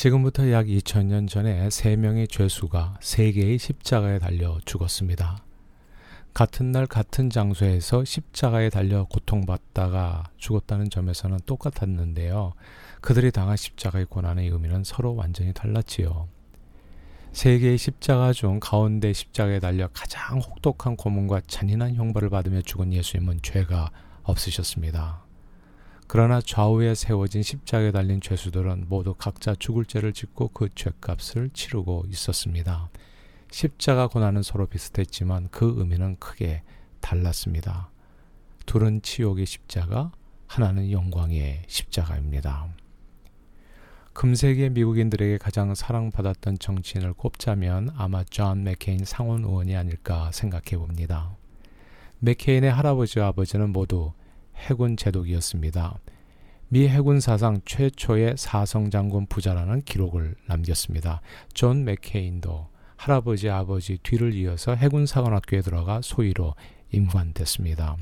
지금부터 약 2000년 전에 세 명의 죄수가 세 개의 십자가에 달려 죽었습니다. 같은 날 같은 장소에서 십자가에 달려 고통받다가 죽었다는 점에서는 똑같았는데요. 그들이 당한 십자가의 고난의 의미는 서로 완전히 달랐지요. 세 개의 십자가 중 가운데 십자가에 달려 가장 혹독한 고문과 잔인한 형벌을 받으며 죽은 예수님은 죄가 없으셨습니다. 그러나 좌우에 세워진 십자가에 달린 죄수들은 모두 각자 죽을 죄를 짓고 그 죄값을 치르고 있었습니다. 십자가 고난은 서로 비슷했지만 그 의미는 크게 달랐습니다. 둘은 치욕의 십자가, 하나는 영광의 십자가입니다. 금세기 미국인들에게 가장 사랑받았던 정치인을 꼽자면 아마 존 맥케인 상원 의원이 아닐까 생각해 봅니다. 맥케인의 할아버지와 아버지는 모두 해군 제독이었습니다. 미 해군 사상 최초의 사성 장군 부자라는 기록을 남겼습니다. 존 맥케인도 할아버지 아버지 뒤를 이어서 해군 사관학교에 들어가 소위로 임관됐습니다.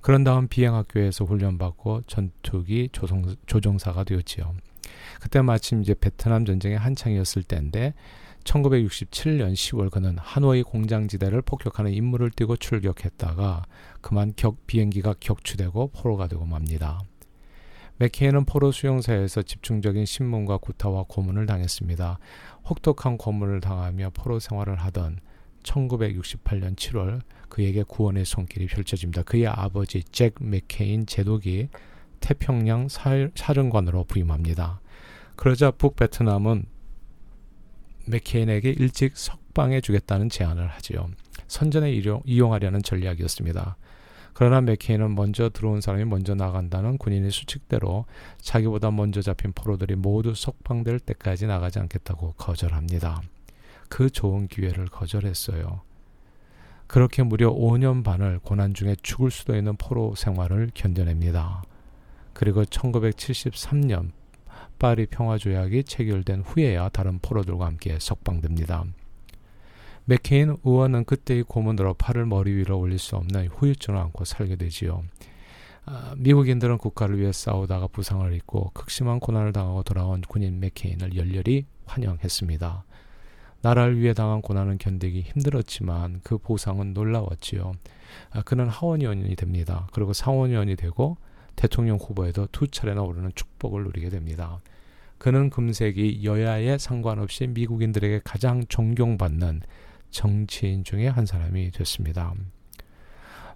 그런 다음 비행학교에서 훈련받고 전투기 조종, 조종사가 되었지요. 그때 마침 이제 베트남 전쟁이 한창이었을 때인데 1967년 10월 그는 하노이 공장지대를 폭격하는 임무를 띠고 출격했다가 그만 격 비행기가 격추되고 포로가 되고 맙니다. 맥케이는 포로 수용소에서 집중적인 신문과 구타와 고문을 당했습니다. 혹독한 고문을 당하며 포로 생활을 하던 1968년 7월 그에게 구원의 손길이 펼쳐집니다. 그의 아버지 잭 맥케인 제독이 태평양 사령관으로 부임합니다. 그러자 북베트남은 맥케인에게 일찍 석방해 주겠다는 제안을 하지요. 선전에 이용 하려는 전략이었습니다. 그러나 맥케인은 먼저 들어온 사람이 먼저 나간다는 군인의 수칙대로 자기보다 먼저 잡힌 포로들이 모두 석방될 때까지 나가지 않겠다고 거절합니다. 그 좋은 기회를 거절했어요. 그렇게 무려 5년 반을 고난 중에 죽을 수도 있는 포로 생활을 견뎌냅니다. 그리고 1973년 파리 평화조약이 체결된 후에야 다른 포로들과 함께 석방됩니다. 맥케인 의원은 그때의 고문으로 팔을 머리 위로 올릴 수 없는 후유증을 안고 살게 되지요. 아, 미국인들은 국가를 위해 싸우다가 부상을 입고 극심한 고난을 당하고 돌아온 군인 맥케인을 열렬히 환영했습니다. 나라를 위해 당한 고난은 견디기 힘들었지만 그 보상은 놀라웠지요. 아, 그는 하원의원이 됩니다. 그리고 상원의원이 되고 대통령 후보에도 두 차례나 오르는 축복을 누리게 됩니다. 그는 금세기 여야에 상관없이 미국인들에게 가장 존경받는 정치인 중에 한 사람이 됐습니다.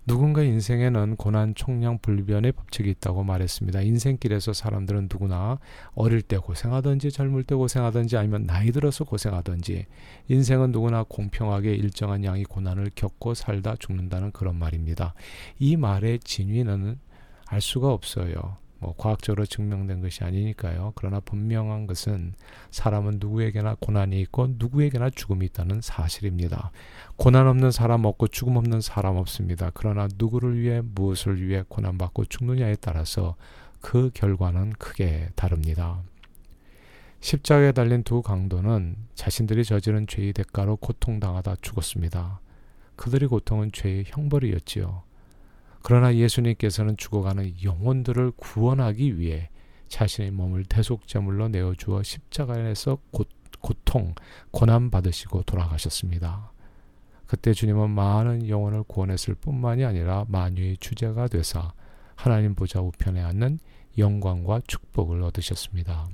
누군가 인생에는 고난 총량 불변의 법칙이 있다고 말했습니다. 인생길에서 사람들은 누구나 어릴 때 고생하든지 젊을 때 고생하든지 아니면 나이 들어서 고생하든지 인생은 누구나 공평하게 일정한 양의 고난을 겪고 살다 죽는다는 그런 말입니다. 이 말의 진위는 알 수가 없어요. 뭐 과학적으로 증명된 것이 아니니까요. 그러나 분명한 것은 사람은 누구에게나 고난이 있고 누구에게나 죽음이 있다는 사실입니다. 고난 없는 사람 없고 죽음 없는 사람 없습니다. 그러나 누구를 위해 무엇을 위해 고난받고 죽느냐에 따라서 그 결과는 크게 다릅니다. 십자가에 달린 두 강도는 자신들이 저지른 죄의 대가로 고통당하다 죽었습니다. 그들의 고통은 죄의 형벌이었지요. 그러나 예수님께서는 죽어가는 영혼들을 구원하기 위해 자신의 몸을 대속제물로 내어주어 십자가에서 고, 고통, 고난 받으시고 돌아가셨습니다. 그때 주님은 많은 영혼을 구원했을 뿐만이 아니라 만유의 주제가 되사 하나님 보좌 우편에 앉는 영광과 축복을 얻으셨습니다.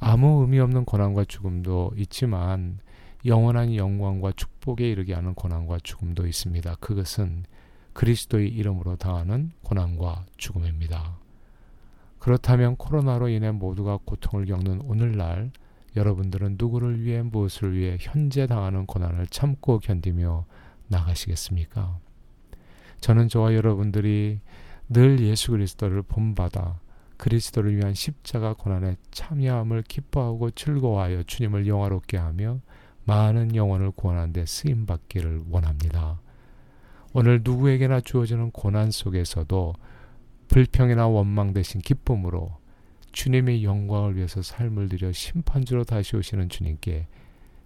아무 의미 없는 고난과 죽음도 있지만 영원한 영광과 축복에 이르게 하는 고난과 죽음도 있습니다. 그것은 그리스도의 이름으로 당하는 고난과 죽음입니다. 그렇다면 코로나로 인해 모두가 고통을 겪는 오늘날 여러분들은 누구를 위해 무엇을 위해 현재 당하는 고난을 참고 견디며 나가시겠습니까? 저는 저와 여러분들이 늘 예수 그리스도를 본받아 그리스도를 위한 십자가 고난에 참여함을 기뻐하고 즐거워하여 주님을 영화롭게 하며 많은 영혼을 구원하는 데 쓰임 받기를 원합니다. 오늘 누구에게나 주어지는 고난 속에서도 불평이나 원망 대신 기쁨으로 주님의 영광을 위해서 삶을 들여 심판주로 다시 오시는 주님께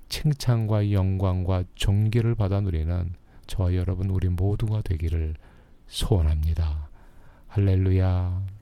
칭찬과 영광과 존귀를 받아 누리는 저와 여러분 우리 모두가 되기를 소원합니다. 할렐루야.